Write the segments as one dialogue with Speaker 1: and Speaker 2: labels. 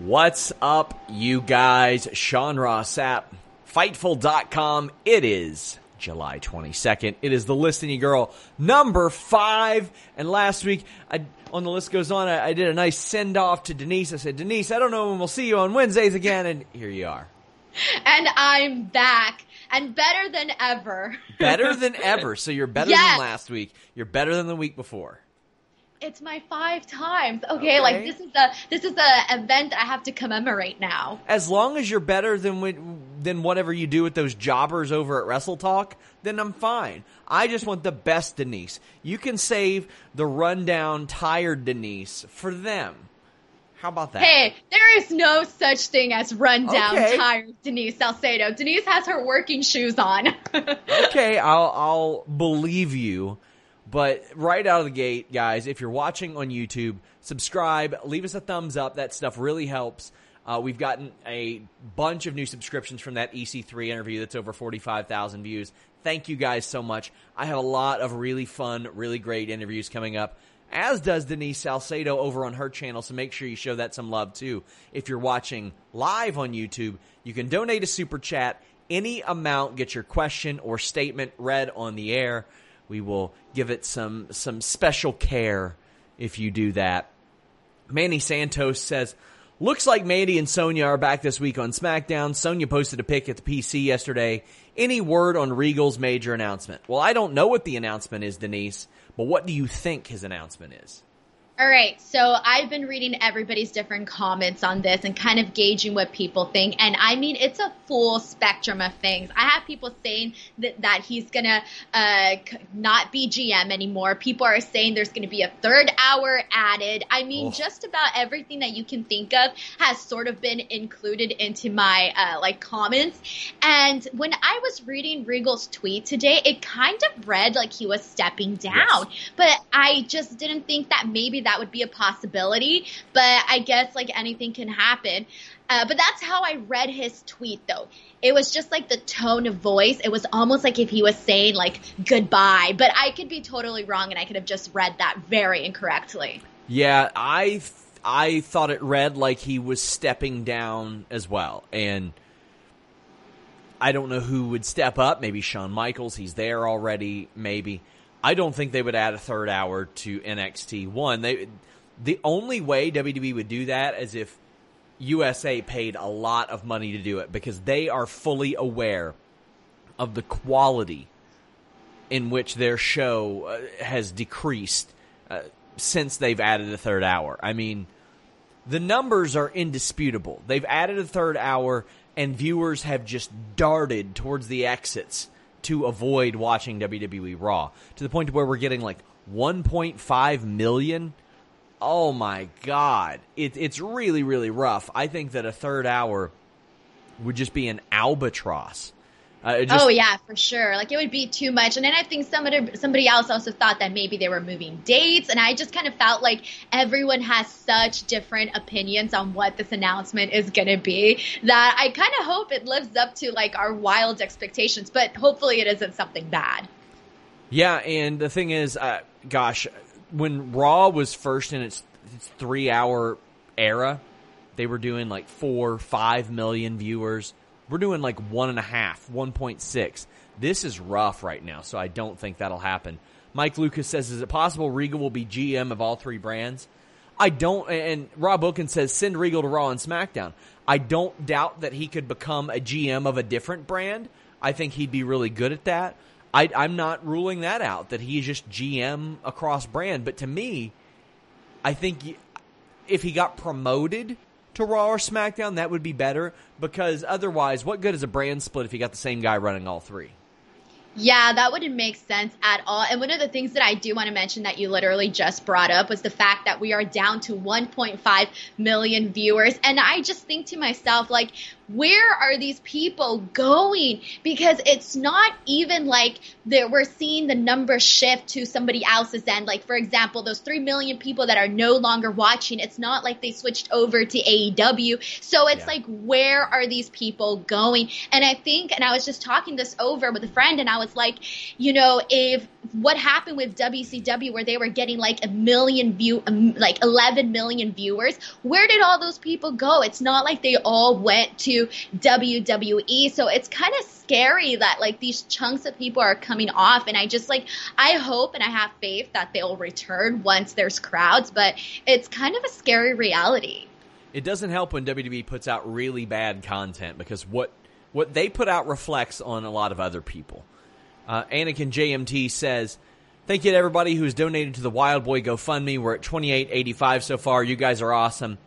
Speaker 1: What's up, you guys? Sean Ross Sapp, Fightful.com. It is July 22nd. It is the Listening Girl number five. And last week, I, on the list goes on, I, I did a nice send off to Denise. I said, Denise, I don't know when we'll see you on Wednesdays again. And here you are.
Speaker 2: And I'm back and better than ever.
Speaker 1: better than ever. So you're better
Speaker 2: Yes.
Speaker 1: than last week. You're better than the week before.
Speaker 2: It's my five times. Okay,
Speaker 1: Okay.
Speaker 2: like this is the this is the event I have to commemorate now.
Speaker 1: As long as you're better than when, than whatever you do with those jobbers over at Wrestle Talk, then I'm fine. I just want the best Denise. You can save the rundown, tired Denise for them. How about that?
Speaker 2: Hey, there is no such thing as rundown
Speaker 1: Okay.
Speaker 2: tired Denise Salcedo. Denise has her working shoes on.
Speaker 1: okay, I'll I'll believe you. But right out of the gate, guys, if you're watching on YouTube, subscribe, leave us a thumbs up. That stuff really helps. Uh, we've gotten a bunch of new subscriptions from that EC3 interview that's over 45,000 views. Thank you guys so much. I have a lot of really fun, really great interviews coming up, as does Denise Salcedo over on her channel. So make sure you show that some love too. If you're watching live on YouTube, you can donate a super chat. Any amount, get your question or statement read on the air. We will give it some some special care if you do that. Manny Santos says, Looks like Mandy and Sonya are back this week on SmackDown. Sonya posted a pic at the PC yesterday. Any word on Regal's major announcement? Well, I don't know what the announcement is, Denise, but what do you think his announcement is?
Speaker 2: All right, so I've been reading everybody's different comments on this and kind of gauging what people think. And I mean, it's a full spectrum of things. I have people saying that, that he's gonna uh, not be GM anymore. People are saying there's gonna be a third hour added. I mean,
Speaker 1: Oh.
Speaker 2: just about everything that you can think of has sort of been included into my uh, like comments. And when I was reading Regal's tweet today, it kind of read like he was stepping down but I just didn't think that maybe that would be a possibility. But I guess like anything can happen. Uh, but that's how I read his tweet though. It was just like the tone of voice. It was almost like if he was saying like goodbye, but I could be totally wrong and I could have just read that very incorrectly.
Speaker 1: Yeah, I I thought it read like he was stepping down as well, and I don't know who would step up. Maybe Shawn Michaels. He's there already. Maybe I don't think they would add a third hour to NXT. One, they the only way WWE would do that is if USA paid a lot of money to do it because they are fully aware of the quality in which their show uh, has decreased uh, since they've added a third hour. I mean, the numbers are indisputable. They've added a third hour, and viewers have just darted towards the exits to avoid watching WWE Raw to the point where we're getting like 1.5 million. Oh my god, it, it's really really rough. I think that a third hour would just be an albatross Uh, just,
Speaker 2: oh yeah, for sure. Like it would be too much. And then I think somebody somebody else also thought that maybe they were moving dates, and I just kind of felt like everyone has such different opinions on what this announcement is going to be that I kind of hope it lives up to like our wild expectations. But hopefully, it isn't something bad.
Speaker 1: Yeah, and the thing is, uh, gosh, when Raw was first in its, its three hour era, they were doing like four, five million viewers we're doing like one and a half, 1.6. This is rough right now, so I don't think that'll happen. Mike Lucas says, is it possible Regal will be GM of all three brands? I don't, and Rob Oaken says, send Regal to Raw and SmackDown. I don't doubt that he could become a GM of a different brand. I think he'd be really good at that. I, I'm not ruling that out, that he's just GM across brand. But to me, I think if he got promoted to Raw or SmackDown, that would be better because otherwise, what good is a brand split if you got the same guy running all three?
Speaker 2: Yeah, that wouldn't make sense at all. And one of the things that I do want to mention that you literally just brought up was the fact that we are down to 1.5 million viewers. And I just think to myself, like, where are these people going? Because it's not even like that we're seeing the numbers shift to somebody else's end. Like, for example, those 3 million people that are no longer watching, it's not like they switched over to AEW. So it's yeah. like, where are these people going? And I think, and I was just talking this over with a friend, and I was like, you know, if what happened with WCW where they were getting like a million view, um, like 11 million viewers, where did all those people go? It's not like they all went to WWE. So it's kind of scary that like these chunks of people are coming off. And I just like, I hope and I have faith that they'll return once there's crowds, but it's kind of a scary reality.
Speaker 1: It doesn't help when WWE puts out really bad content because what what they put out reflects on a lot of other people. Uh, Anakin JMT says, "Thank you to everybody who's donated to the Wild Boy GoFundMe. We're at twenty eight eighty five so far. You guys are awesome.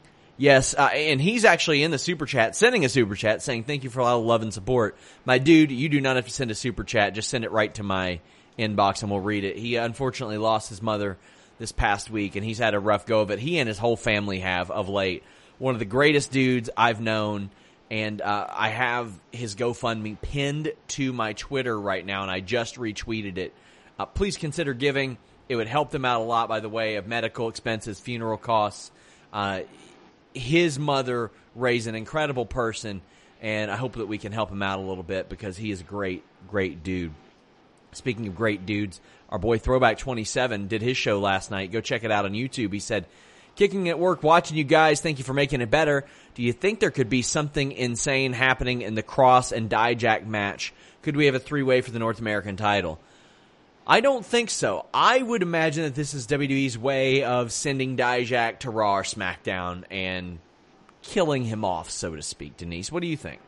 Speaker 1: Yes, uh, and he's actually in the super chat, sending a super chat saying thank you for all the love and support. My dude, you do not have to send a super chat; just send it right to my inbox, and we'll read it. He unfortunately lost his mother this past week, and he's had a rough go of it. He and his whole family have of late. One of the greatest dudes I've known, and uh, I have his GoFundMe pinned to my Twitter right now, and I just retweeted it. Uh, please consider giving. It would help them out a lot by the way of medical expenses, funeral costs. Uh, his mother raised an incredible person, and I hope that we can help him out a little bit because he is a great, great dude. Speaking of great dudes, our boy Throwback 27 did his show last night. Go check it out on YouTube. He said, Kicking at work, watching you guys. Thank you for making it better. Do you think there could be something insane happening in the Cross and Dijak match? Could we have a three way for the North American title? I don't think so. I would imagine that this is WWE's way of sending Dijak to Raw or SmackDown and killing him off, so to speak. Denise, what do you think?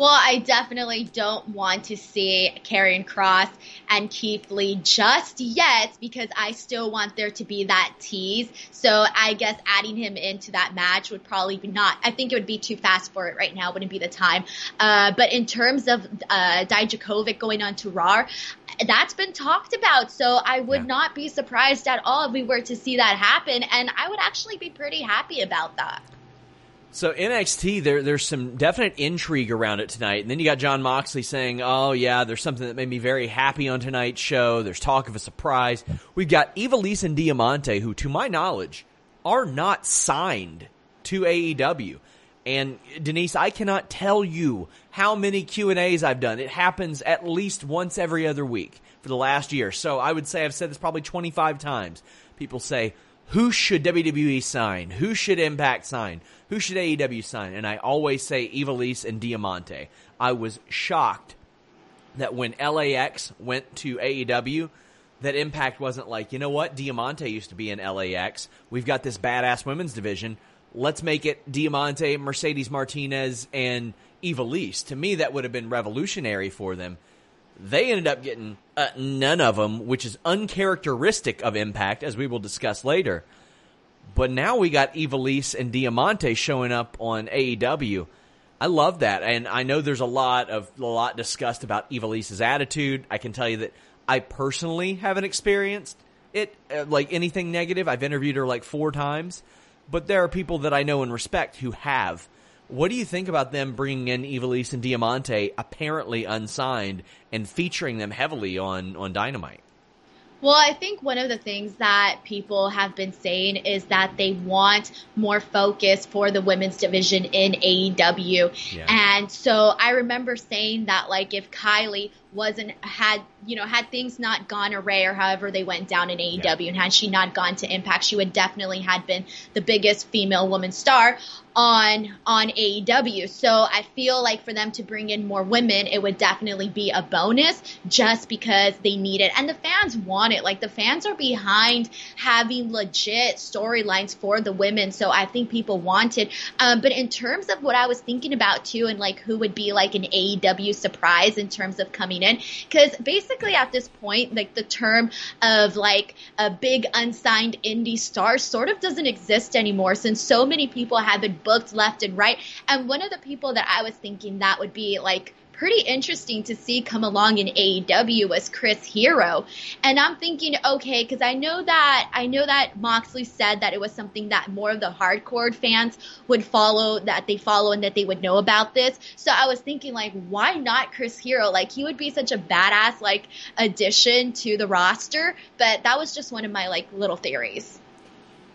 Speaker 2: Well, I definitely don't want to see Karrion Cross and Keith Lee just yet because I still want there to be that tease. So I guess adding him into that match would probably be not. I think it would be too fast for it right now. Wouldn't be the time. Uh, but in terms of uh, Dijakovic going on to Raw, that's been talked about. So I would yeah. not be surprised at all if we were to see that happen. And I would actually be pretty happy about that.
Speaker 1: So NXT, there there's some definite intrigue around it tonight, and then you got Jon Moxley saying, "Oh yeah, there's something that made me very happy on tonight's show. There's talk of a surprise. We've got Ivelisse and Diamante, who, to my knowledge, are not signed to AEW. And Denise, I cannot tell you how many Q and A's I've done. It happens at least once every other week for the last year. So I would say I've said this probably 25 times. People say, "Who should WWE sign? Who should Impact sign?" who should AEW sign? And I always say Ivelisse and Diamante. I was shocked that when LAX went to AEW, that Impact wasn't like, you know what? Diamante used to be in LAX. We've got this badass women's division. Let's make it Diamante, Mercedes Martinez, and Ivelisse. To me, that would have been revolutionary for them. They ended up getting uh, none of them, which is uncharacteristic of Impact, as we will discuss later. But now we got Ivelisse and Diamante showing up on AEW. I love that, and I know there's a lot of a lot discussed about Ivelisse's attitude. I can tell you that I personally haven't experienced it uh, like anything negative. I've interviewed her like four times, but there are people that I know and respect who have. What do you think about them bringing in Ivelisse and Diamante, apparently unsigned, and featuring them heavily on on Dynamite?
Speaker 2: Well, I think one of the things that people have been saying is that they want more focus for the women's division in AEW. Yeah. And so I remember saying that, like, if Kylie wasn't had you know had things not gone array or however they went down in AEW yeah. and had she not gone to Impact she would definitely had been the biggest female woman star on on AEW so I feel like for them to bring in more women it would definitely be a bonus just because they need it. And the fans want it. Like the fans are behind having legit storylines for the women. So I think people want it. Um, but in terms of what I was thinking about too and like who would be like an AEW surprise in terms of coming because basically at this point like the term of like a big unsigned indie star sort of doesn't exist anymore since so many people have been booked left and right. And one of the people that I was thinking that would be like pretty interesting to see come along in AEW was Chris Hero. And I'm thinking, okay, because I know that I know that Moxley said that it was something that more of the hardcore fans would follow, that they follow and that they would know about this. So I was thinking like, why not Chris Hero? Like he would be such a badass like addition to the roster. But that was just one of my like little theories.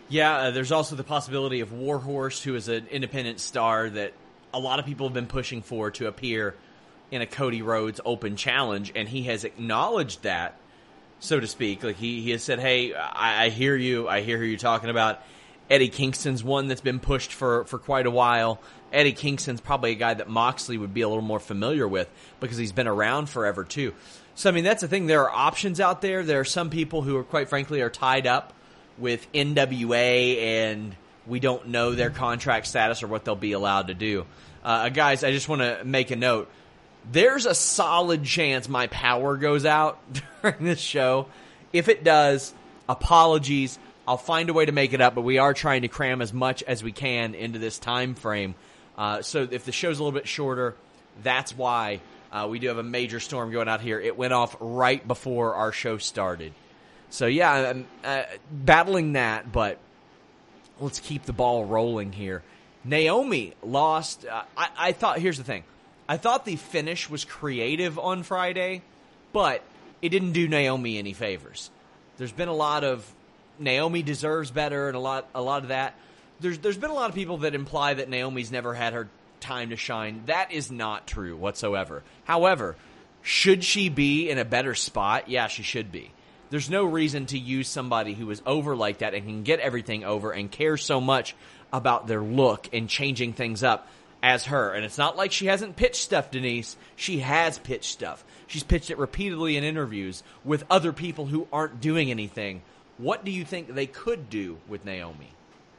Speaker 1: Yeah, uh, there's also the possibility of Warhorse, who is an independent star that a lot of people have been pushing for to appear in a Cody Rhodes Open Challenge, and he has acknowledged that, so to speak. Like he, he has said, "Hey, I, I hear you. I hear who you're talking about." Eddie Kingston's one that's been pushed for for quite a while. Eddie Kingston's probably a guy that Moxley would be a little more familiar with because he's been around forever too. So I mean, that's the thing. There are options out there. There are some people who are quite frankly are tied up with NWA and we don't know their contract status or what they'll be allowed to do. Uh, guys, I just want to make a note there's a solid chance my power goes out during this show. If it does, apologies. I'll find a way to make it up, but we are trying to cram as much as we can into this time frame. Uh, so if the show's a little bit shorter, that's why uh, we do have a major storm going out here. It went off right before our show started. So yeah, I'm uh, battling that, but let's keep the ball rolling here. Naomi lost. Uh, I, I thought. Here's the thing. I thought the finish was creative on Friday, but it didn't do Naomi any favors. There's been a lot of Naomi deserves better and a lot a lot of that. There's there's been a lot of people that imply that Naomi's never had her time to shine. That is not true whatsoever. However, should she be in a better spot? Yeah, she should be. There's no reason to use somebody who is over like that and can get everything over and care so much about their look and changing things up as her. And it's not like she hasn't pitched stuff, Denise. She has pitched stuff. She's pitched it repeatedly in interviews with other people who aren't doing anything. What do you think they could do with Naomi?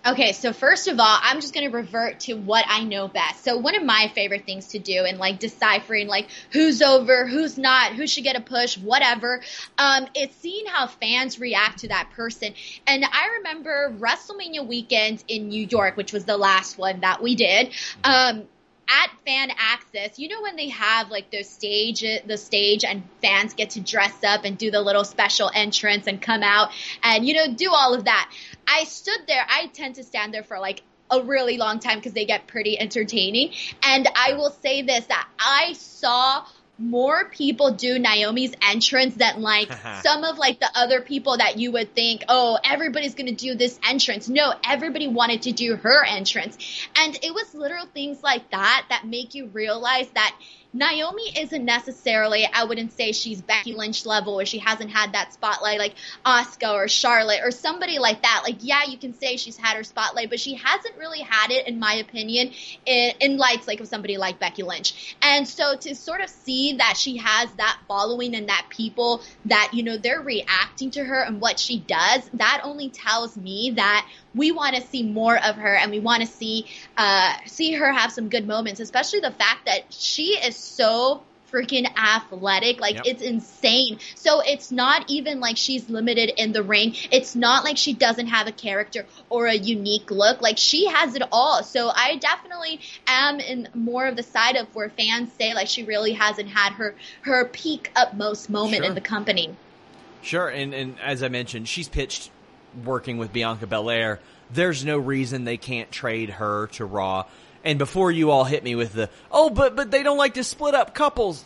Speaker 2: Okay, so first of all, I'm just going to revert to what I know best. So one of my favorite things to do in like deciphering like who's over, who's not, who should get a push, whatever, um, is seeing how fans react to that person. And I remember WrestleMania weekend in New York, which was the last one that we did. Um, at fan access, you know when they have like the stage, the stage, and fans get to dress up and do the little special entrance and come out and you know do all of that. I stood there. I tend to stand there for like a really long time because they get pretty entertaining. And I will say this that I saw more people do Naomi's entrance than like some of like the other people that you would think, oh, everybody's gonna do this entrance. No, everybody wanted to do her entrance. And it was little things like that that make you realize that Naomi isn't necessarily, I wouldn't say she's Becky Lynch level or she hasn't had that spotlight like Asuka or Charlotte or somebody like that. Like, yeah, you can say she's had her spotlight, but she hasn't really had it, in my opinion, in, in lights like of somebody like Becky Lynch. And so to sort of see that she has that following and that people that, you know, they're reacting to her and what she does, that only tells me that we want to see more of her and we want to see uh, see her have some good moments, especially the fact that she is so freaking athletic. Like yep. it's insane. So it's not even like she's limited in the ring. It's not like she doesn't have a character or a unique look. Like she has it all. So I definitely am in more of the side of where fans say like she really hasn't had her her peak utmost moment sure. in the company.
Speaker 1: Sure, and and as I mentioned, she's pitched working with Bianca Belair. There's no reason they can't trade her to Raw. And before you all hit me with the, oh, but, but they don't like to split up couples.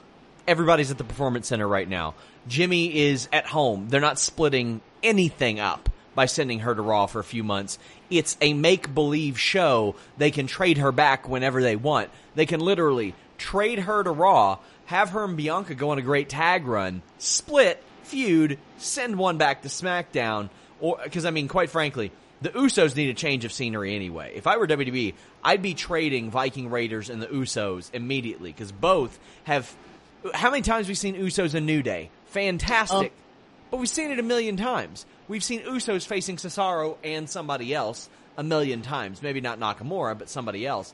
Speaker 1: Everybody's at the performance center right now. Jimmy is at home. They're not splitting anything up by sending her to Raw for a few months. It's a make believe show. They can trade her back whenever they want. They can literally trade her to Raw, have her and Bianca go on a great tag run, split, feud, send one back to SmackDown. Or because I mean, quite frankly, the Usos need a change of scenery anyway. If I were WWE, I'd be trading Viking Raiders and the Usos immediately because both have. How many times have we seen Usos and New Day? Fantastic.
Speaker 3: Oh.
Speaker 1: But we've seen it a million times. We've seen Usos facing Cesaro and somebody else a million times. Maybe not Nakamura, but somebody else.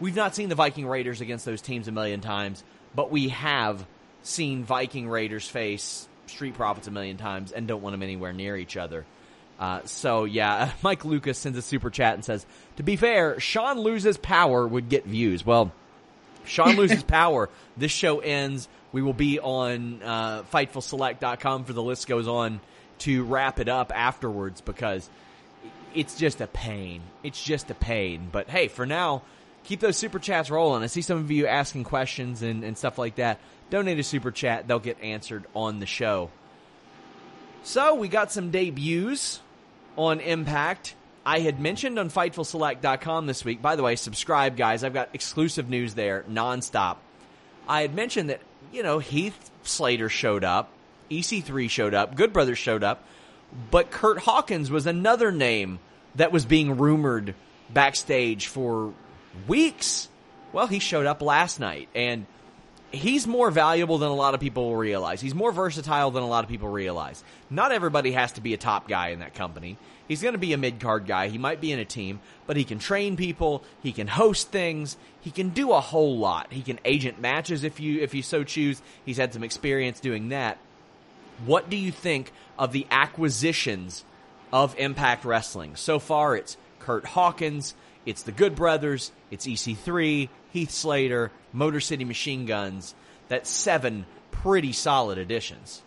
Speaker 1: We've not seen the Viking Raiders against those teams a million times, but we have seen Viking Raiders face Street Profits a million times and don't want them anywhere near each other. Uh, so yeah, Mike Lucas sends a super chat and says, "To be fair, Sean loses power would get views." Well, Sean loses power. This show ends. We will be on uh, FightfulSelect.com for the list goes on to wrap it up afterwards because it's just a pain. It's just a pain. But hey, for now, keep those super chats rolling. I see some of you asking questions and, and stuff like that. Donate a super chat, they'll get answered on the show. So we got some debuts on Impact. I had mentioned on FightfulSelect.com this week. By the way, subscribe, guys. I've got exclusive news there nonstop. I had mentioned that, you know, Heath Slater showed up, EC3 showed up, Good Brothers showed up, but Kurt Hawkins was another name that was being rumored backstage for weeks. Well, he showed up last night, and he's more valuable than a lot of people will realize. He's more versatile than a lot of people realize. Not everybody has to be a top guy in that company. He's going to be a mid card guy. He might be in a team, but he can train people. He can host things. He can do a whole lot. He can agent matches if you if you so choose. He's had some experience doing that. What do you think of the acquisitions of Impact Wrestling? So far, it's Kurt Hawkins, it's the Good Brothers, it's EC3, Heath Slater, Motor City Machine Guns. That's seven pretty solid additions.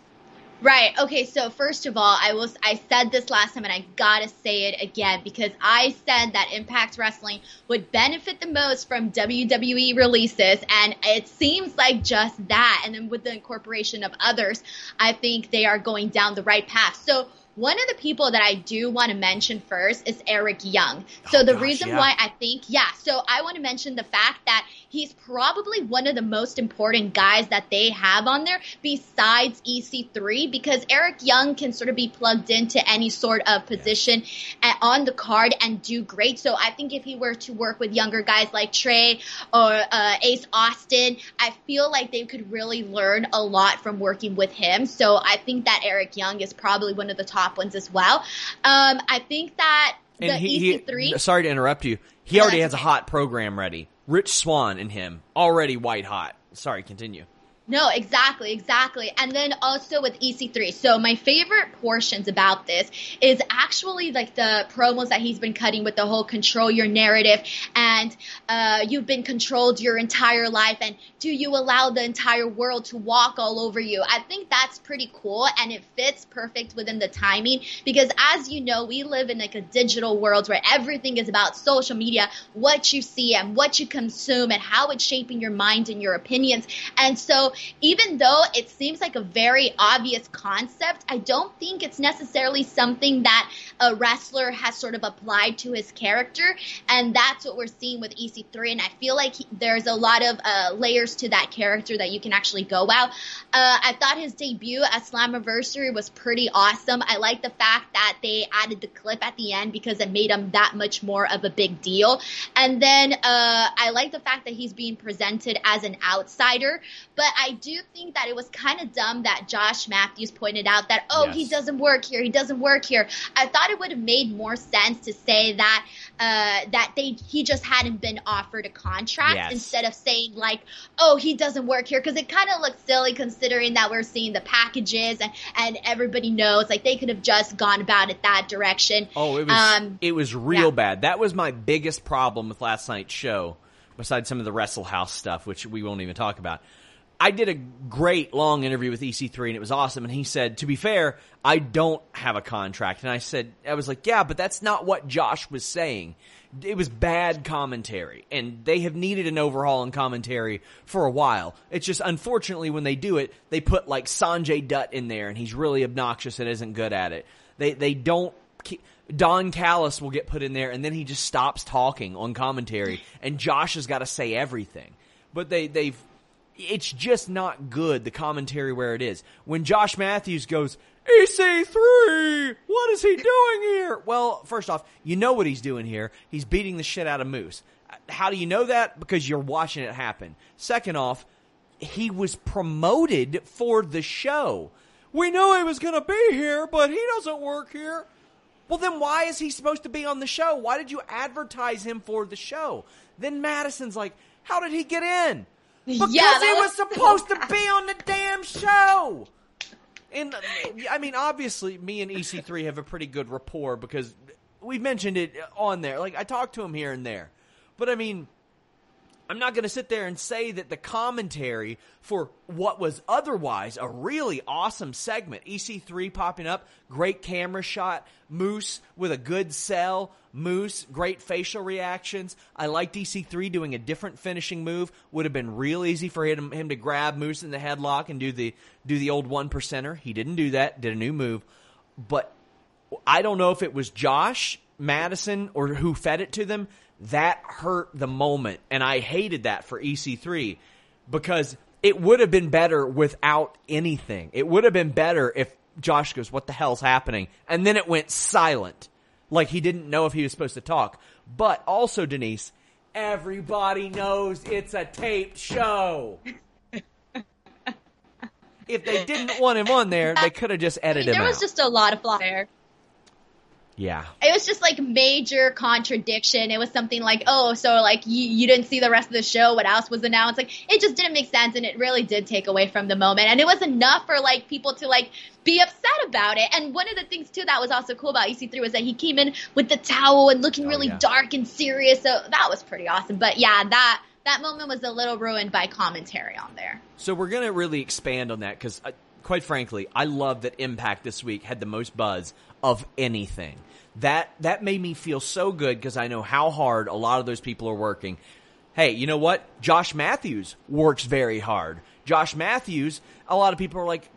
Speaker 2: Right. Okay. So first of all, I was I said this last time, and I gotta say it again because I said that Impact Wrestling would benefit the most from WWE releases, and it seems like just that. And then with the incorporation of others, I think they are going down the right path. So one of the people that I do want to mention first is Eric Young. So
Speaker 1: Oh,
Speaker 2: the
Speaker 1: gosh,
Speaker 2: reason
Speaker 1: yeah.
Speaker 2: why I think, yeah, so I want to mention the fact that he's probably one of the most important guys that they have on there besides EC3 because Eric Young can sort of be plugged into any sort of position a- on the card and do great. So I think if he were to work with younger guys like Trey or uh, Ace Austin, I feel like they could really learn a lot from working with him. So I think that Eric Young is probably one of the top ones as well. Um, I think that the
Speaker 1: And he, he-
Speaker 2: EC3.
Speaker 1: sorry to interrupt you. He already has a hot program ready. Rich Swann and him already white hot. Sorry, continue.
Speaker 2: No, exactly, exactly. And then also with EC3. So my favorite portions about this is actually like the promos that he's been cutting with the whole control your narrative and uh, you've been controlled your entire life and do you allow the entire world to walk all over you? I think that's pretty cool and it fits perfect within the timing because as you know, we live in like a digital world where everything is about social media, what you see and what you consume and how it's shaping your mind and your opinions. And so even though it seems like a very obvious concept, I don't think it's necessarily something that a wrestler has sort of applied to his character. And that's what we're seeing with EC3. And I feel like he, there's a lot of uh, layers to that character that you can actually go out. Uh, I thought his debut at Slammiversary was pretty awesome. I like the fact that they added the clip at the end because it made him that much more of a big deal. And then uh, I like the fact that he's being presented as an outsider. But I do think that it was kind of dumb that Josh Matthews pointed out that, oh, he doesn't work here. He doesn't work here. I thought it would have made more sense to say that uh, that they he just hadn't been offered a contract
Speaker 1: Yes.
Speaker 2: instead of saying like, oh, he doesn't work here because it kind of looks silly considering that we're seeing the packages and and everybody knows like they could have just gone about it that direction.
Speaker 1: Oh, it was
Speaker 2: Um,
Speaker 1: it was real
Speaker 2: yeah.
Speaker 1: bad. That was my biggest problem with last night's show, besides some of the Wrestle House stuff, which we won't even talk about. I did a great long interview with EC3 and it was awesome. And he said, to be fair, I don't have a contract. And I said, I was like, yeah, but that's not what Josh was saying. It was bad commentary and they have needed an overhaul in commentary for a while. It's just unfortunately when they do it, they put like Sanjay Dutt in there and he's really obnoxious and isn't good at it. They, they don't Don Callis will get put in there and then he just stops talking on commentary and Josh has got to say everything. But they, they've, it's just not good, the commentary where it is. When Josh Matthews goes, EC3, what is he doing here? Well, first off, you know what he's doing here. He's beating the shit out of Moose. How do you know that? Because you're watching it happen. Second off, he was promoted for the show. We knew he was going to be here, but he doesn't work here. Well, then why is he supposed to be on the show? Why did you advertise him for the show? Then Madison's like, how did he get in? Because
Speaker 2: yeah,
Speaker 1: he was,
Speaker 2: was
Speaker 1: supposed to be on the damn show. And I mean, obviously, me and EC3 have a pretty good rapport because we've mentioned it on there. Like I talk to him here and there, but I mean, I'm not going to sit there and say that the commentary for what was otherwise a really awesome segment, EC3 popping up, great camera shot, Moose with a good sell, Moose, great facial reactions. I liked EC3 doing a different finishing move. Would have been real easy for him, him to grab Moose in the headlock and do the do the old one percenter. He didn't do that. Did a new move, but I don't know if it was Josh Madison or who fed it to them that hurt the moment. And I hated that for EC3 because it would have been better without anything. It would have been better if Josh goes, What the hell's happening? And then it went silent. Like he didn't know if he was supposed to talk. But also, Denise, everybody knows it's a taped show. if they didn't want him on there, they could have just edited
Speaker 2: there
Speaker 1: him
Speaker 2: There was
Speaker 1: out.
Speaker 2: just a lot of flaw there.
Speaker 1: Yeah.
Speaker 2: It was just like major contradiction. It was something like, oh, so like you, you didn't see the rest of the show. What else was announced? Like it just didn't make sense, and it really did take away from the moment. And it was enough for like people to like be upset about it. And one of the things too that was also cool about EC3 was that he came in with the towel and looking
Speaker 1: Oh,
Speaker 2: really
Speaker 1: yeah.
Speaker 2: dark and serious. So that was pretty awesome. But yeah, that that moment was a little ruined by commentary on there.
Speaker 1: So we're going to really expand on that because, uh, quite frankly, I love that Impact this week had the most buzz of anything. That that made me feel so good because I know how hard a lot of those people are working. Hey, you know what? Josh Matthews works very hard. Josh Matthews, a lot of people are like,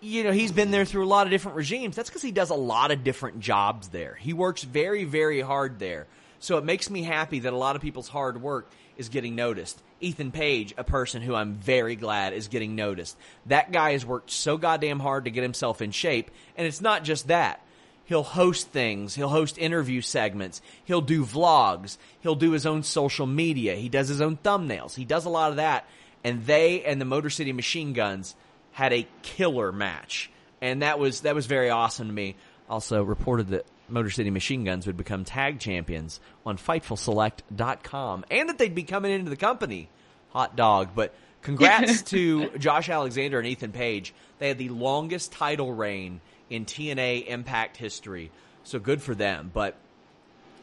Speaker 1: you know, he's been there through a lot of different regimes. That's because he does a lot of different jobs there. He works very, very hard there. So it makes me happy that a lot of people's hard work is getting noticed. Ethan Page, a person who I'm very glad is getting noticed. That guy has worked so goddamn hard to get himself in shape. And it's not just that. He'll host things. He'll host interview segments. He'll do vlogs. He'll do his own social media. He does his own thumbnails. He does a lot of that. And they and the Motor City Machine Guns had a killer match. And that was that was very awesome to me. Also reported that Motor City Machine Guns would become tag champions on FightfulSelect.com and that they'd be coming into the company. Hot dog. But congrats to Josh Alexander and Ethan Page. They had the longest title reign in TNA Impact history. So good for them. But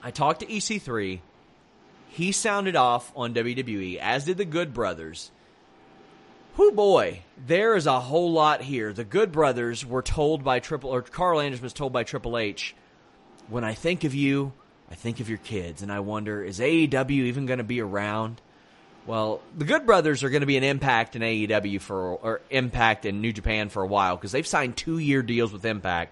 Speaker 1: I talked to EC3. He sounded off on WWE, as did the Good Brothers. Whoo boy, there is a whole lot here. The Good Brothers were told by Triple, or Karl Anderson was told by Triple H, when I think of you, I think of your kids, and I wonder, is AEW even going to be around? Well, the Good Brothers are going to be an Impact in AEW for, or Impact in New Japan for a while because they've signed two year deals with Impact.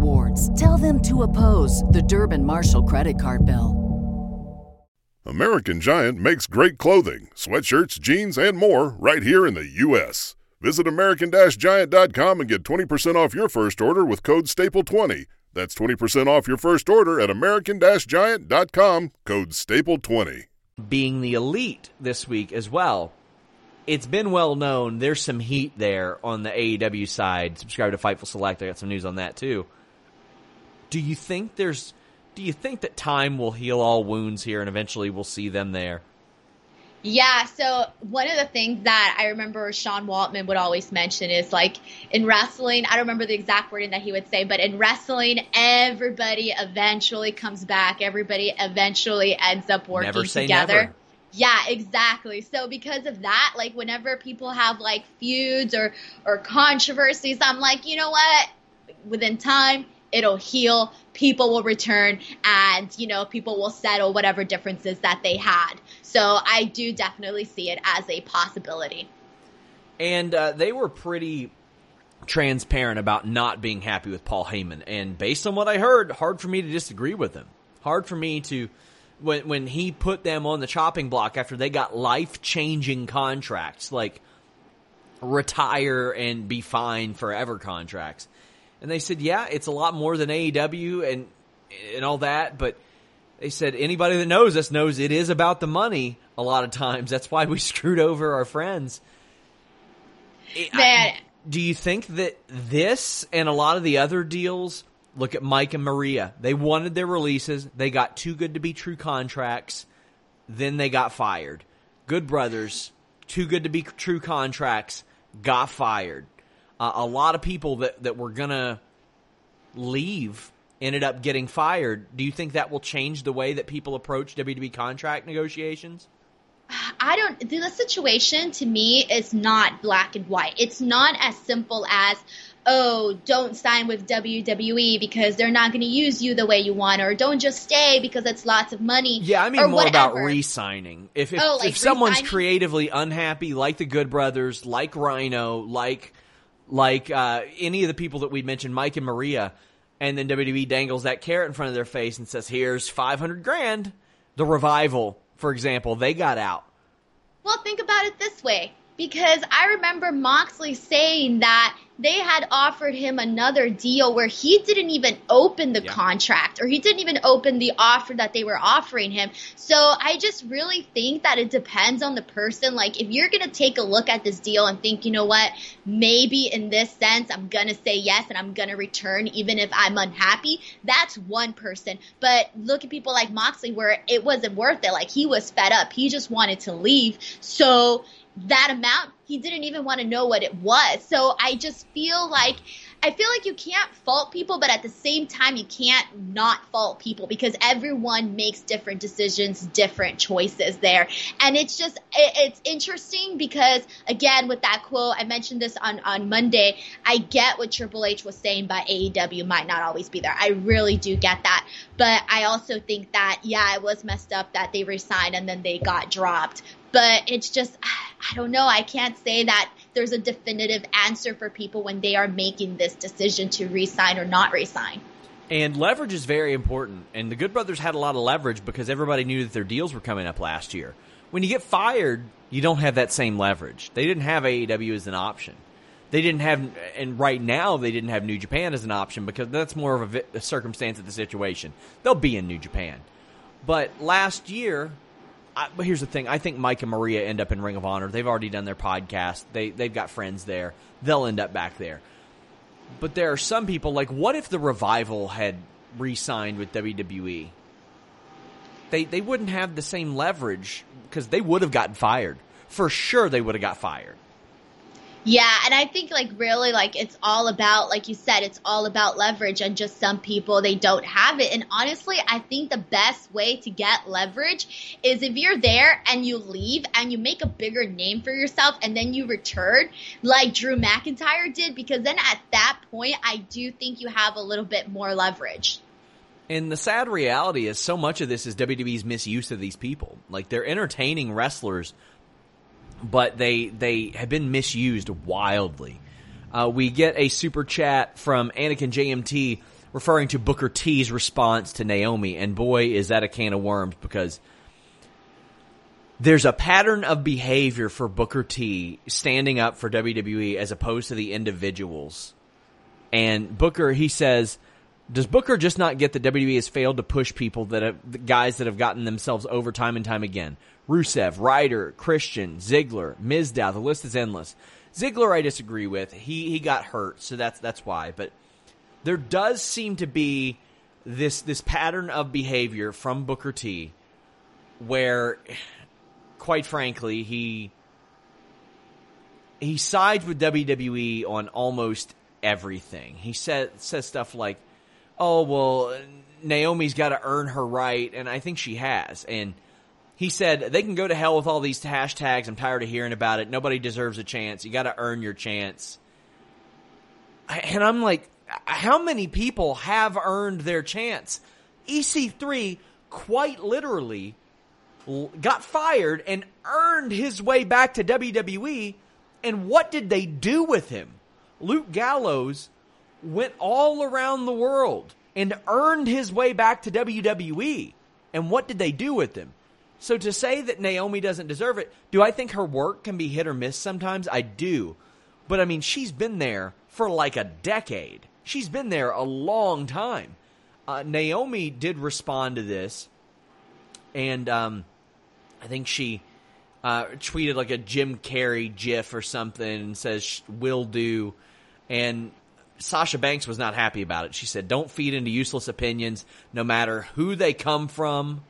Speaker 4: Tell them to oppose the Durbin Marshall credit card bill.
Speaker 3: American Giant makes great clothing, sweatshirts, jeans, and more right here in the U.S. Visit American-Giant.com and get 20% off your first order with code STAPLE20. That's 20% off your first order at American-Giant.com, code STAPLE20.
Speaker 1: being the elite this week as well. it's been well known there's some heat there on the AEW side. Subscribe to Fightful Select. I got some news on that too. Do you think there's do you think that time will heal all wounds here and eventually we'll see them there?
Speaker 2: Yeah, so one of the things that I remember Sean Waltman would always mention is like in wrestling, I don't remember the exact wording that he would say, but in wrestling, everybody eventually comes back. Everybody eventually ends up working together.
Speaker 1: Never.
Speaker 2: Yeah, exactly. So because of that, like whenever people have like feuds or or controversies, I'm like, you know what? Within time, it'll heal people will return and you know people will settle whatever differences that they had. So i do definitely see it as a possibility.
Speaker 1: And uh, they were pretty transparent about not being happy with paul heyman. And based on what i heard hard for me to disagree with him hard for me to when when he put them on the chopping block after they got life-changing contracts like retire and be fine forever contracts and they said, yeah, it's a lot more than AEW and and all that, but they said anybody that knows us knows it is about the money a lot of times. That's why we screwed over our friends.
Speaker 2: Man.
Speaker 1: I, do you think that this and a lot of the other deals look at Mike and Maria. They wanted their releases. They got too good to be true contracts. Then they got fired. Good Brothers, too good to be true contracts, got fired uh, a lot of people that, that were going to leave ended up getting fired. Do you think that will change the way that people approach WWE contract negotiations?
Speaker 2: I don't. The situation to me is not black and white. It's not as simple as, oh, don't sign with WWE because they're not going to use you the way you want, or don't just stay because it's lots of money.
Speaker 1: Yeah, I mean more whatever. about re-signing. If if, oh, like if someone's creatively unhappy, like the Good Brothers, like Rhino, like like uh, any of the people that we mentioned, Mike and Maria, and then WWE dangles that carrot in front of their face and says, "Here's five hundred grand." The revival, for example, they got out.
Speaker 2: Well, think about it this way because I remember Moxley saying that they had offered him another deal where he didn't even open the yeah. contract or he didn't even open the offer that they were offering him. So I just really think that it depends on the person. Like if you're going to take a look at this deal and think, you know what, maybe in this sense, I'm going to say yes and I'm going to return even if I'm unhappy. That's one person. But look at people like Moxley where it wasn't worth it. Like he was fed up. He just wanted to leave. So that amount, he didn't even want to know what it was. So I just feel like I feel like you can't fault people, but at the same time, you can't not fault people because everyone makes different decisions, different choices there. And it's just, it's interesting because, again, with that quote, I mentioned this on, on Monday. I get what Triple H was saying, but AEW might not always be there. I really do get that. But I also think that, yeah, it was messed up that they resigned and then they got dropped. But it's just, I don't know. I can't say that there's a definitive answer for people when they are making this decision to resign or not resign.
Speaker 1: And leverage is very important. And the Good Brothers had a lot of leverage because everybody knew that their deals were coming up last year. When you get fired, you don't have that same leverage. They didn't have AEW as an option. They didn't have, and right now they didn't have New Japan as an option because that's more of a, a circumstance of the situation. They'll be in New Japan. But last year, I, but here's the thing: I think Mike and Maria end up in Ring of Honor. They've already done their podcast. They they've got friends there. They'll end up back there. But there are some people like, what if the revival had re-signed with WWE? They they wouldn't have the same leverage because they would have gotten fired for sure. They would have got fired.
Speaker 2: Yeah, and I think like really like it's all about like you said it's all about leverage and just some people they don't have it. And honestly, I think the best way to get leverage is if you're there and you leave and you make a bigger name for yourself and then you return like Drew McIntyre did because then at that point I do think you have a little bit more leverage.
Speaker 1: And the sad reality is so much of this is WWE's misuse of these people. Like they're entertaining wrestlers but they they have been misused wildly. Uh, we get a super chat from Anakin JMT referring to Booker T's response to Naomi, and boy, is that a can of worms because there's a pattern of behavior for Booker T standing up for WWE as opposed to the individuals. And Booker, he says, does Booker just not get that WWE has failed to push people that have, guys that have gotten themselves over time and time again? Rusev, Ryder, Christian, Ziggler, Mizdow. The list is endless. Ziggler, I disagree with. He he got hurt, so that's that's why. But there does seem to be this this pattern of behavior from Booker T, where, quite frankly, he he sides with WWE on almost everything. He says says stuff like, "Oh well, Naomi's got to earn her right," and I think she has. And he said they can go to hell with all these hashtags. I'm tired of hearing about it. Nobody deserves a chance. You got to earn your chance. And I'm like, how many people have earned their chance? EC3 quite literally got fired and earned his way back to WWE. And what did they do with him? Luke Gallows went all around the world and earned his way back to WWE. And what did they do with him? So to say that Naomi doesn't deserve it, do I think her work can be hit or miss sometimes? I do. But I mean, she's been there for like a decade. She's been there a long time. Uh, Naomi did respond to this, and um, I think she uh, tweeted like a Jim Carrey gif or something and says, will do. And Sasha Banks was not happy about it. She said, don't feed into useless opinions, no matter who they come from.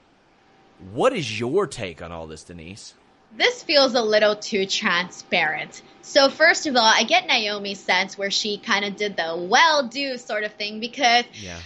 Speaker 1: What is your take on all this, Denise?
Speaker 2: this feels a little too transparent. So first of all, I get Naomi's sense where she kind of did the well do sort of thing because yeah.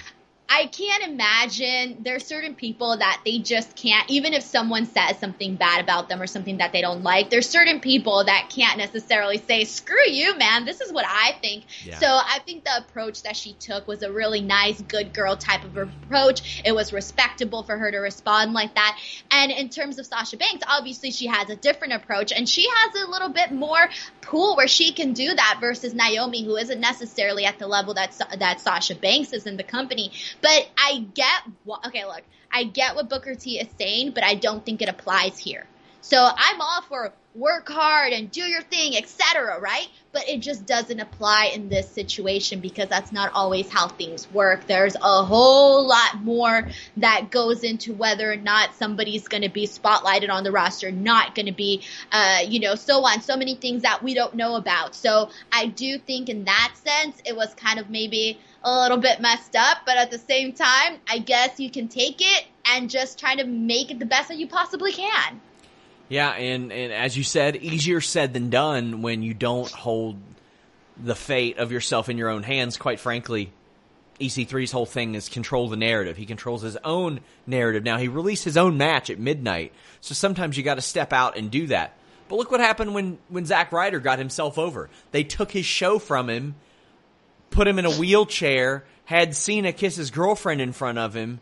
Speaker 2: I can't imagine there's certain people that they just can't, even if someone says something bad about them or something that they don't like, there's certain people that can't necessarily say, screw you, man, this is what I think. Yeah. So I think the approach that she took was a really nice, good girl type of approach. It was respectable for her to respond like that. And in terms of Sasha Banks, obviously she has a different approach and she has a little bit more pool where she can do that versus Naomi, who isn't necessarily at the level that, that Sasha Banks is in the company. But I get what, okay, look, I get what Booker T is saying, but I don't think it applies here. So I'm all for work hard and do your thing, etc., right? But it just doesn't apply in this situation because that's not always how things work. There's a whole lot more that goes into whether or not somebody's going to be spotlighted on the roster, not going to be, uh, you know, so on. So many things that we don't know about. So I do think in that sense, it was kind of maybe a little bit messed up, but at the same time, I guess you can take it and just try to make it the best that you possibly can.
Speaker 1: Yeah, and, and as you said, easier said than done when you don't hold the fate of yourself in your own hands. Quite frankly, EC3's whole thing is control the narrative. He controls his own narrative. Now, he released his own match at midnight, so sometimes you got to step out and do that. But look what happened when, when Zack Ryder got himself over. They took his show from him put him in a wheelchair, had Cena kiss his girlfriend in front of him,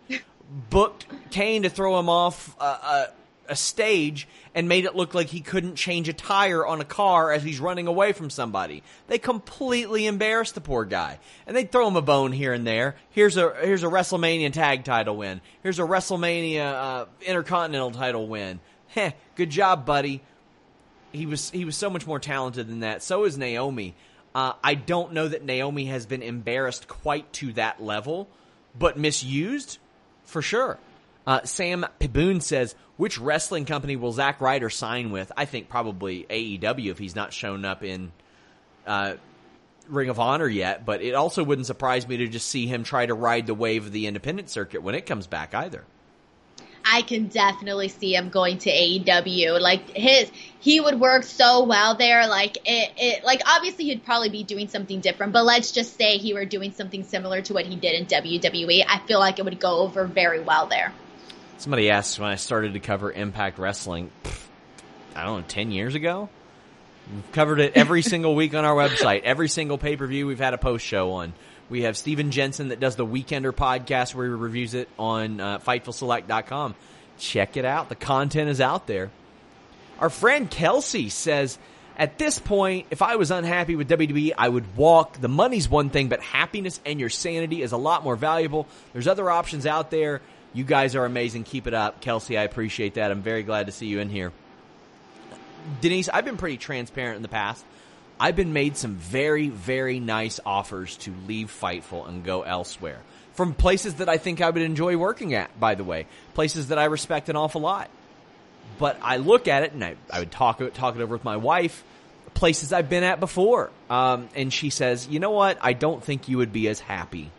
Speaker 1: booked Kane to throw him off a, a, a, stage, and made it look like he couldn't change a tire on a car as he's running away from somebody. They completely embarrassed the poor guy, and they throw him a bone here and there. Here's a here's a WrestleMania tag title win. Here's a WrestleMania uh, Intercontinental title win. Heh, good job, buddy. He was he was so much more talented than that. So is Naomi. Uh, I don't know that Naomi has been embarrassed quite to that level, but misused for sure. Uh, Sam Piboon says, which wrestling company will Zack Ryder sign with? I think probably AEW if he's not shown up in uh, Ring of Honor yet, but it also wouldn't surprise me to just see him try to ride the wave of the independent circuit when it comes back either.
Speaker 2: I can definitely see him going to AEW. Like his, he would work so well there. Like it, it, like obviously he'd probably be doing something different, but let's just say he were doing something similar to what he did in WWE. I feel like it would go over very well there.
Speaker 1: Somebody asked when I started to cover Impact Wrestling, I don't know, ten years ago. We've covered it every single week on our website. Every single pay per view we've had a post show on. We have Steven Jensen that does the Weekender podcast where he reviews it on uh, FightfulSelect.com. Check it out. The content is out there. Our friend Kelsey says, at this point, if I was unhappy with WWE, I would walk. The money's one thing, but happiness and your sanity is a lot more valuable. There's other options out there. You guys are amazing. Keep it up. Kelsey, I appreciate that. I'm very glad to see you in here. Denise, I've been pretty transparent in the past. I've been made some very, very nice offers to leave Fightful and go elsewhere. From places that I think I would enjoy working at, by the way. Places that I respect an awful lot. But I look at it and I, I would talk talk it over with my wife, places I've been at before, um, and she says, "You know what? I don't think you would be as happy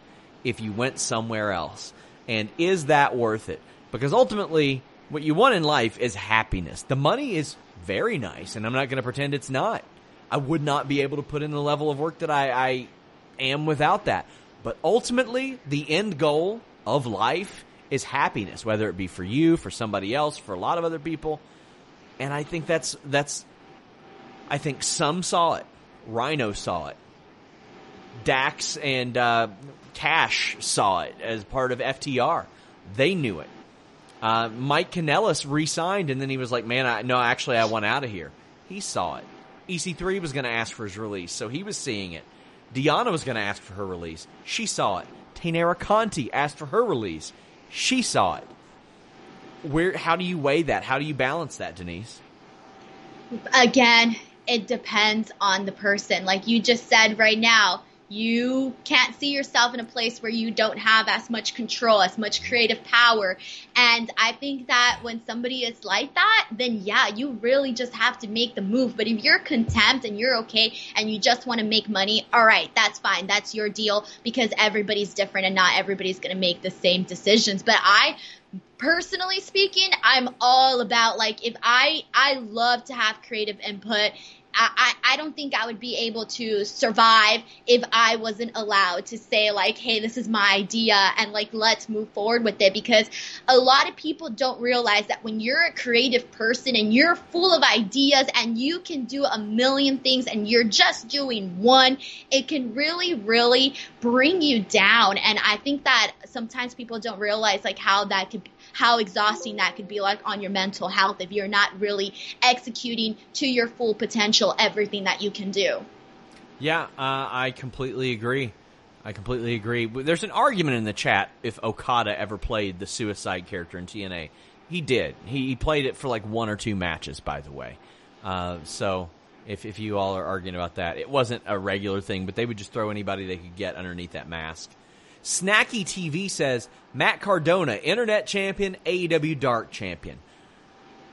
Speaker 1: if you went somewhere else. And is that worth it? Because ultimately, what you want in life is happiness. The money is very nice, and I'm not going to pretend it's not. I would not be able to put in the level of work that I, I am without that. But ultimately, the end goal of life is happiness, whether it be for you, for somebody else, for a lot of other people. And I think that's that's I think some saw it. Rhino saw it. Dax and uh, Cash saw it as part of FTR. They knew it. Uh, Mike Kanellis re-signed, and then he was like, "Man, I, no, actually, I want out of here." He saw it. EC3 was going to ask for his release, so he was seeing it. Deonna was going to ask for her release. She saw it. Taynara Conti asked for her release. She saw it. Where? How do you weigh that? How do you balance that, Denise?
Speaker 2: Again, it depends on the person. Like you just said right now, you can't see yourself in a place where you don't have as much control, as much creative power. And I think that when somebody is like that, then yeah, you really just have to make the move. But if you're content and you're okay and you just want to make money, all right, that's fine. That's your deal because everybody's different and not everybody's going to make the same decisions. But I personally speaking, I'm all about like if I I love to have creative input I, I don't think I would be able to survive if I wasn't allowed to say like, hey, this is my idea and like let's move forward with it because a lot of people don't realize that when you're a creative person and you're full of ideas and you can do a million things and you're just doing one, it can really, really bring you down. And I think that sometimes people don't realize like how that could how exhausting that could be like on your mental health if you're not really executing to your full potential everything that you can do.
Speaker 1: Yeah, uh, I completely agree. I completely agree. There's an argument in the chat if Okada ever played the suicide character in TNA. He did. He played it for like one or two matches, by the way. Uh, so if if you all are arguing about that, it wasn't a regular thing, but they would just throw anybody they could get underneath that mask. Snacky TV says Matt Cardona, Internet Champion, AEW Dark Champion.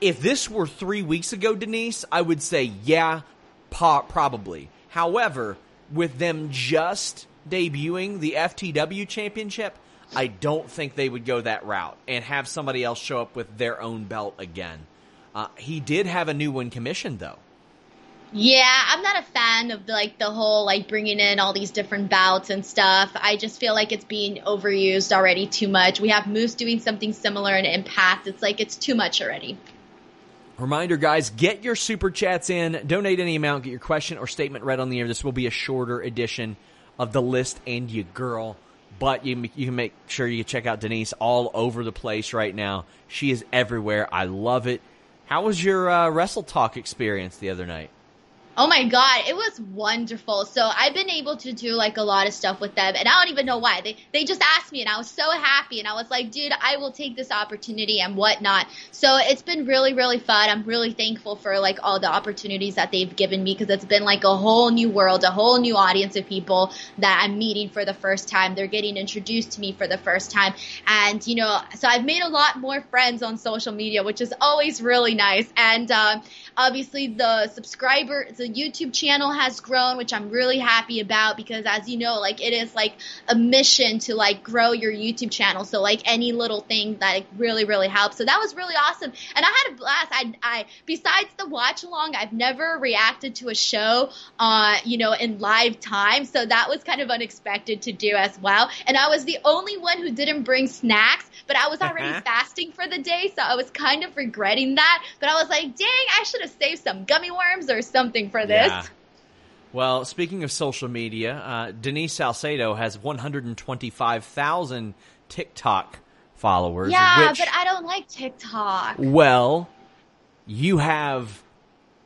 Speaker 1: If this were three weeks ago, Denise, I would say yeah, po- probably. However, with them just debuting the FTW Championship, I don't think they would go that route and have somebody else show up with their own belt again. Uh, he did have a new one commissioned, though.
Speaker 2: Yeah, I'm not a fan of the, like the whole like bringing in all these different bouts and stuff. I just feel like it's being overused already too much. We have Moose doing something similar in Impact. It's like it's too much already.
Speaker 1: Reminder, guys, get your super chats in. Donate any amount. Get your question or statement read on the air. This will be a shorter edition of the list and you girl. But you, you can make sure you check out Denise all over the place right now. She is everywhere. I love it. How was your uh, Wrestle Talk experience the other night?
Speaker 2: Oh my god, it was wonderful. So I've been able to do like a lot of stuff with them, and I don't even know why. They they just asked me, and I was so happy, and I was like, dude, I will take this opportunity and whatnot. So it's been really really fun. I'm really thankful for like all the opportunities that they've given me because it's been like a whole new world, a whole new audience of people that I'm meeting for the first time. They're getting introduced to me for the first time, and you know, so I've made a lot more friends on social media, which is always really nice. And um, obviously, the subscriber the YouTube channel has grown, which I'm really happy about because as you know, like it is like a mission to like grow your YouTube channel. So like any little thing that like, really, really helps. So that was really awesome. And I had a blast. I, I, besides the watch along, I've never reacted to a show, uh, you know, in live time. So that was kind of unexpected to do as well. And I was the only one who didn't bring snacks, but I was already uh-huh. fasting for the day. So I was kind of regretting that. But I was like, dang, I should have saved some gummy worms or something for this. Yeah.
Speaker 1: Well, speaking of social media, uh, Denise Salcedo has 125,000 TikTok followers.
Speaker 2: Yeah, which, but I don't like TikTok.
Speaker 1: Well, you have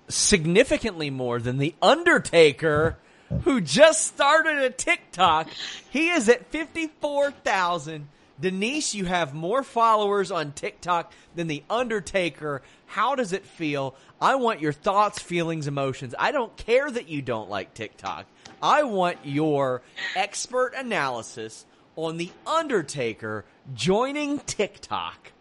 Speaker 1: significantly more than The Undertaker, who just started a TikTok. He is at 54,000. Denise, you have more followers on TikTok than The Undertaker. How does it feel? I want your thoughts, feelings, emotions. I don't care that you don't like TikTok. I want your expert analysis on The Undertaker joining TikTok.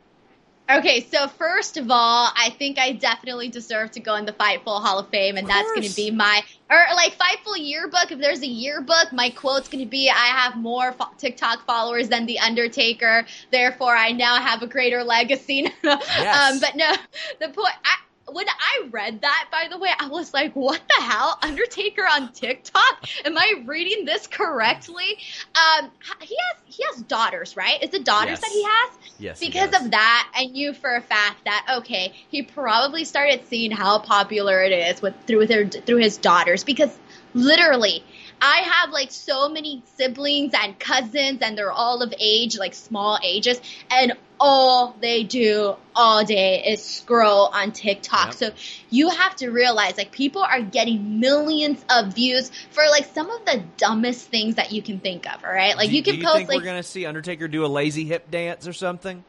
Speaker 2: Okay, so first of all, I think I definitely deserve to go in the Fightful Hall of Fame, and that's going to be my or like Fightful yearbook. If there's a yearbook, my quote's going to be, "I have more fo- TikTok followers than the Undertaker, therefore I now have a greater legacy."
Speaker 1: Yes.
Speaker 2: um, but no, the point. I, when I read that, by the way, I was like, what the hell? Undertaker on TikTok? Am I reading this correctly? Um, he has he has daughters, right? Is it daughters
Speaker 1: Yes.
Speaker 2: that he has?
Speaker 1: Yes,
Speaker 2: Because of that, I knew for a fact that okay, he probably started seeing how popular it is with through their through his daughters because literally I have like so many siblings and cousins and they're all of age, like small ages, and all they do all day is scroll on TikTok.
Speaker 1: Yep.
Speaker 2: So you have to realize like people are getting millions of views for like some of the dumbest things that you can think of, all right? Like
Speaker 1: do,
Speaker 2: you can
Speaker 1: you
Speaker 2: post
Speaker 1: think
Speaker 2: like
Speaker 1: we're gonna see Undertaker do a lazy hip dance or something?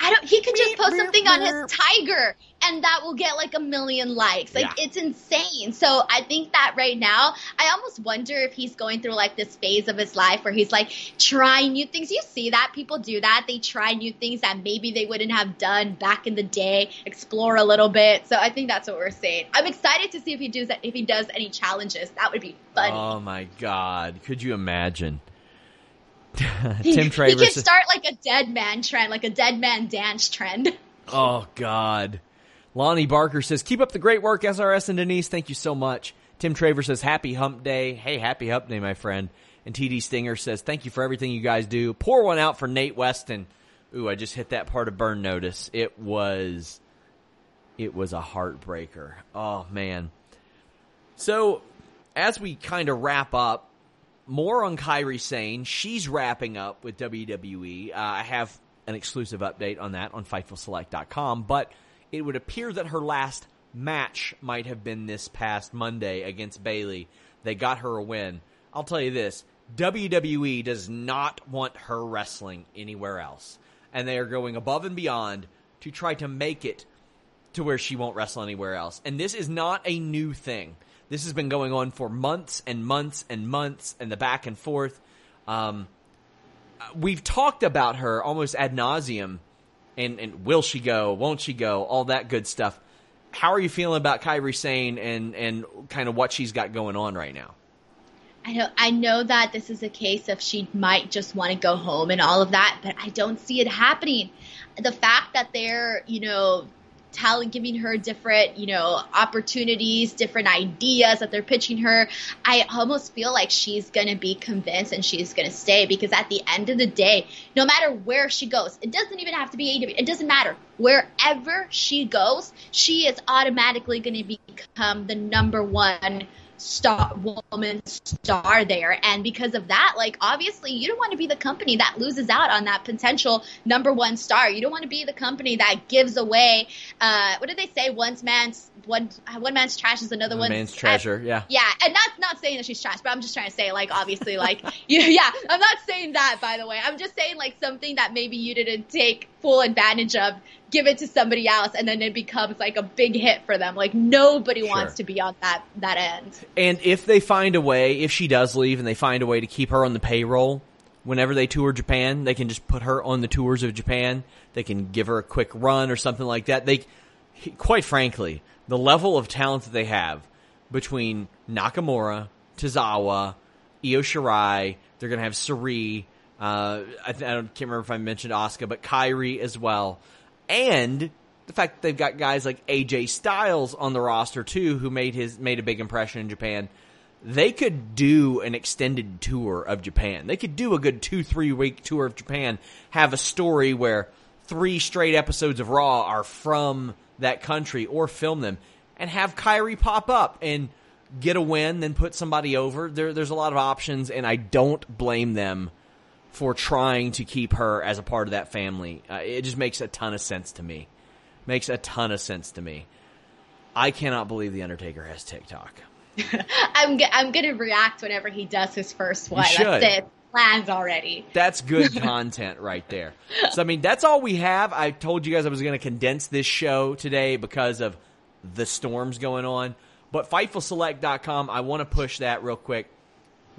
Speaker 2: I don't. He could just post something on his tiger, and that will get like a million likes. Like
Speaker 1: Yeah.
Speaker 2: it's insane. So I think that right now, I almost wonder if he's going through like this phase of his life where he's like trying new things. You see that people do that. They try new things that maybe they wouldn't have done back in the day. Explore a little bit. So I think that's what we're saying. I'm excited to see if he does if he does any challenges. That would be funny.
Speaker 1: Oh my god, could you imagine?
Speaker 2: he,
Speaker 1: Tim
Speaker 2: he
Speaker 1: Travers.
Speaker 2: can
Speaker 1: says-
Speaker 2: start like a dead man trend, like a dead man dance trend.
Speaker 1: Oh God. Lonnie Barker says, "Keep up the great work, SRS and Denise. Thank you so much." Tim Travers says, "Happy Hump Day." Hey, happy Hump Day, my friend. And TD Stinger says, "Thank you for everything you guys do." Pour one out for Nate Westen. Ooh, I just hit that part of burn notice. It was, it was a heartbreaker. Oh man. So, as we kind of wrap up, more on Kairi Sane. She's wrapping up with WWE. Uh, I have an exclusive update on that on FightfulSelect.com, but it would appear that her last match might have been this past Monday against Bayley. They got her a win. I'll tell you this WWE does not want her wrestling anywhere else. And they are going above and beyond to try to make it to where she won't wrestle anywhere else. And this is not a new thing. This has been going on for months and months and months, and the back and forth. Um, we've talked about her almost ad nauseum, and and will she go? Won't she go? All that good stuff. How are you feeling about Kairi Sane and and kind of what she's got going on right now?
Speaker 2: I know I know that this is a case of she might just want to go home and all of that, but I don't see it happening. The fact that they're, you know, telling giving her different, you know, opportunities, different ideas that they're pitching her, I almost feel like she's to be convinced and she's to stay because at the end of the day, no matter where she goes, it doesn't even have to be AEW. It doesn't matter. Wherever she goes, she is automatically to become the number one star woman star there. And because of that like obviously you don't want to be the company that loses out on that potential number one star. You don't want to be the company that gives away uh what did they say? One's man's one one man's trash is another
Speaker 1: One
Speaker 2: one's
Speaker 1: man's treasure, yeah.
Speaker 2: yeah. And that's not saying that she's trash but i'm just trying to say like obviously like you, yeah i'm not saying that by the way. I'm just saying like something that maybe you didn't take full advantage of give it to somebody else and then it becomes like a big hit for them like nobody wants to be on that that end
Speaker 1: And if they find a way, if she does leave and they find a way to keep her on the payroll, whenever they tour Japan, they can just put her on the tours of Japan. They can give her a quick run or something like that. They, quite frankly, the level of talent that they have between Nakamura, Tozawa, Io Shirai, they're going to have Sareee. Uh, I, th- I don't, can't remember if I mentioned Asuka, but Kairi as well, and the fact that they've got guys like AJ Styles on the roster too, who made his made a big impression in Japan. They could do an extended tour of Japan. They could do a good two three week tour of Japan. Have a story where three straight episodes of Raw are from that country, or film them and have Kairi pop up and get a win, then put somebody over. There, there's a lot of options, and I don't blame them for trying to keep her as a part of that family. Uh, it just makes a ton of sense to me. Makes a ton of sense to me. I cannot believe the Undertaker has TikTok.
Speaker 2: I'm g- I'm gonna react whenever he does his first one.
Speaker 1: should.
Speaker 2: That's it. Plans already.
Speaker 1: That's good content right there. So I mean, that's all we have. I told you guys I was going to condense this show today because of the storms going on. But FightfulSelect.com, I want to push that real quick.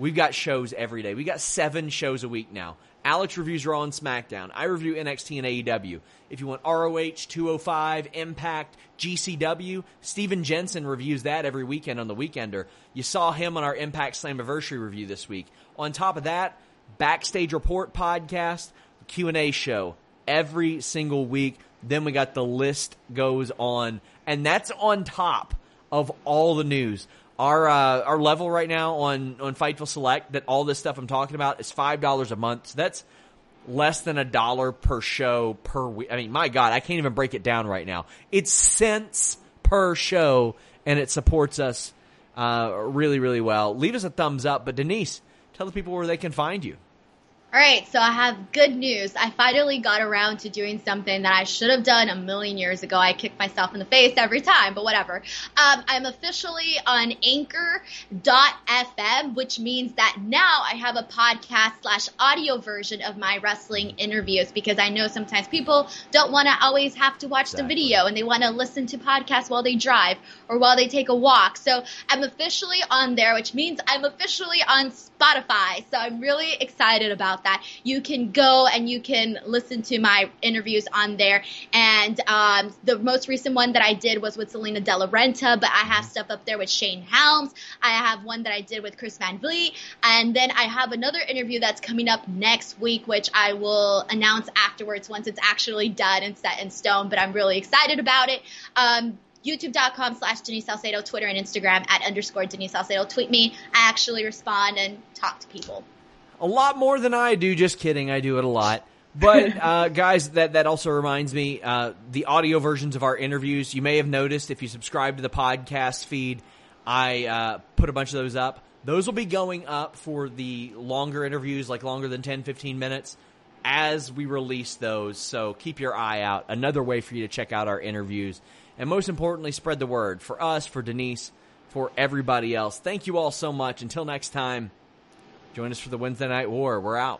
Speaker 1: We've got shows every day. We got seven shows a week now. Alex reviews Raw and SmackDown. I review NXT and AEW. If you want ROH, 205, Impact, GCW, Steven Jensen reviews that every weekend on the Weekender. You saw him on our Impact Slammiversary review this week. On top of that, Backstage Report podcast, Q&A show every single week. Then we got the list goes on, and that's on top of all the news. Our uh, our level right now on on Fightful Select that all this stuff I'm talking about is five dollars a month. So that's less than a dollar per show per week. I mean, my God, I can't even break it down right now. It's cents per show, and it supports us uh, really, really well. Leave us a thumbs up. But Denise, tell the people where they can find you.
Speaker 2: All right, so I have good news. I finally got around to doing something that I should have done a million years ago. I kick myself in the face every time, but whatever. Um, I'm officially on Anchor.fm, which means that now I have a podcast slash audio version of my wrestling interviews because I know sometimes people don't want to always have to watch exactly. the video and they want to listen to podcasts while they drive or while they take a walk. So I'm officially on there, which means I'm officially on Spotify. So I'm really excited about that. You can go and you can listen to my interviews on there. And um, the most recent one that I did was with Salina De La Renta, but I have stuff up there with Shane Helms. I have one that I did with Chris Van Vliet. And then I have another interview that's coming up next week, which I will announce afterwards once it's actually done and set in stone. But I'm really excited about it. Um, youtube.com slash Denise Salcedo, Twitter and Instagram at underscore Denise Salcedo. Tweet me. I actually respond and talk to people
Speaker 1: a lot more than I do. Just kidding, I do it a lot. But uh, guys, that that also reminds me uh, the audio versions of our interviews. You may have noticed if you subscribe to the podcast feed, I uh, put a bunch of those up. Those will be going up for the longer interviews, like longer than 10, 15 minutes, as we release those. So keep your eye out. Another way for you to check out our interviews. And most importantly, spread the word for us, for Denise, for everybody else. Thank you all so much. Until next time. Join us for the Wednesday Night War. We're out.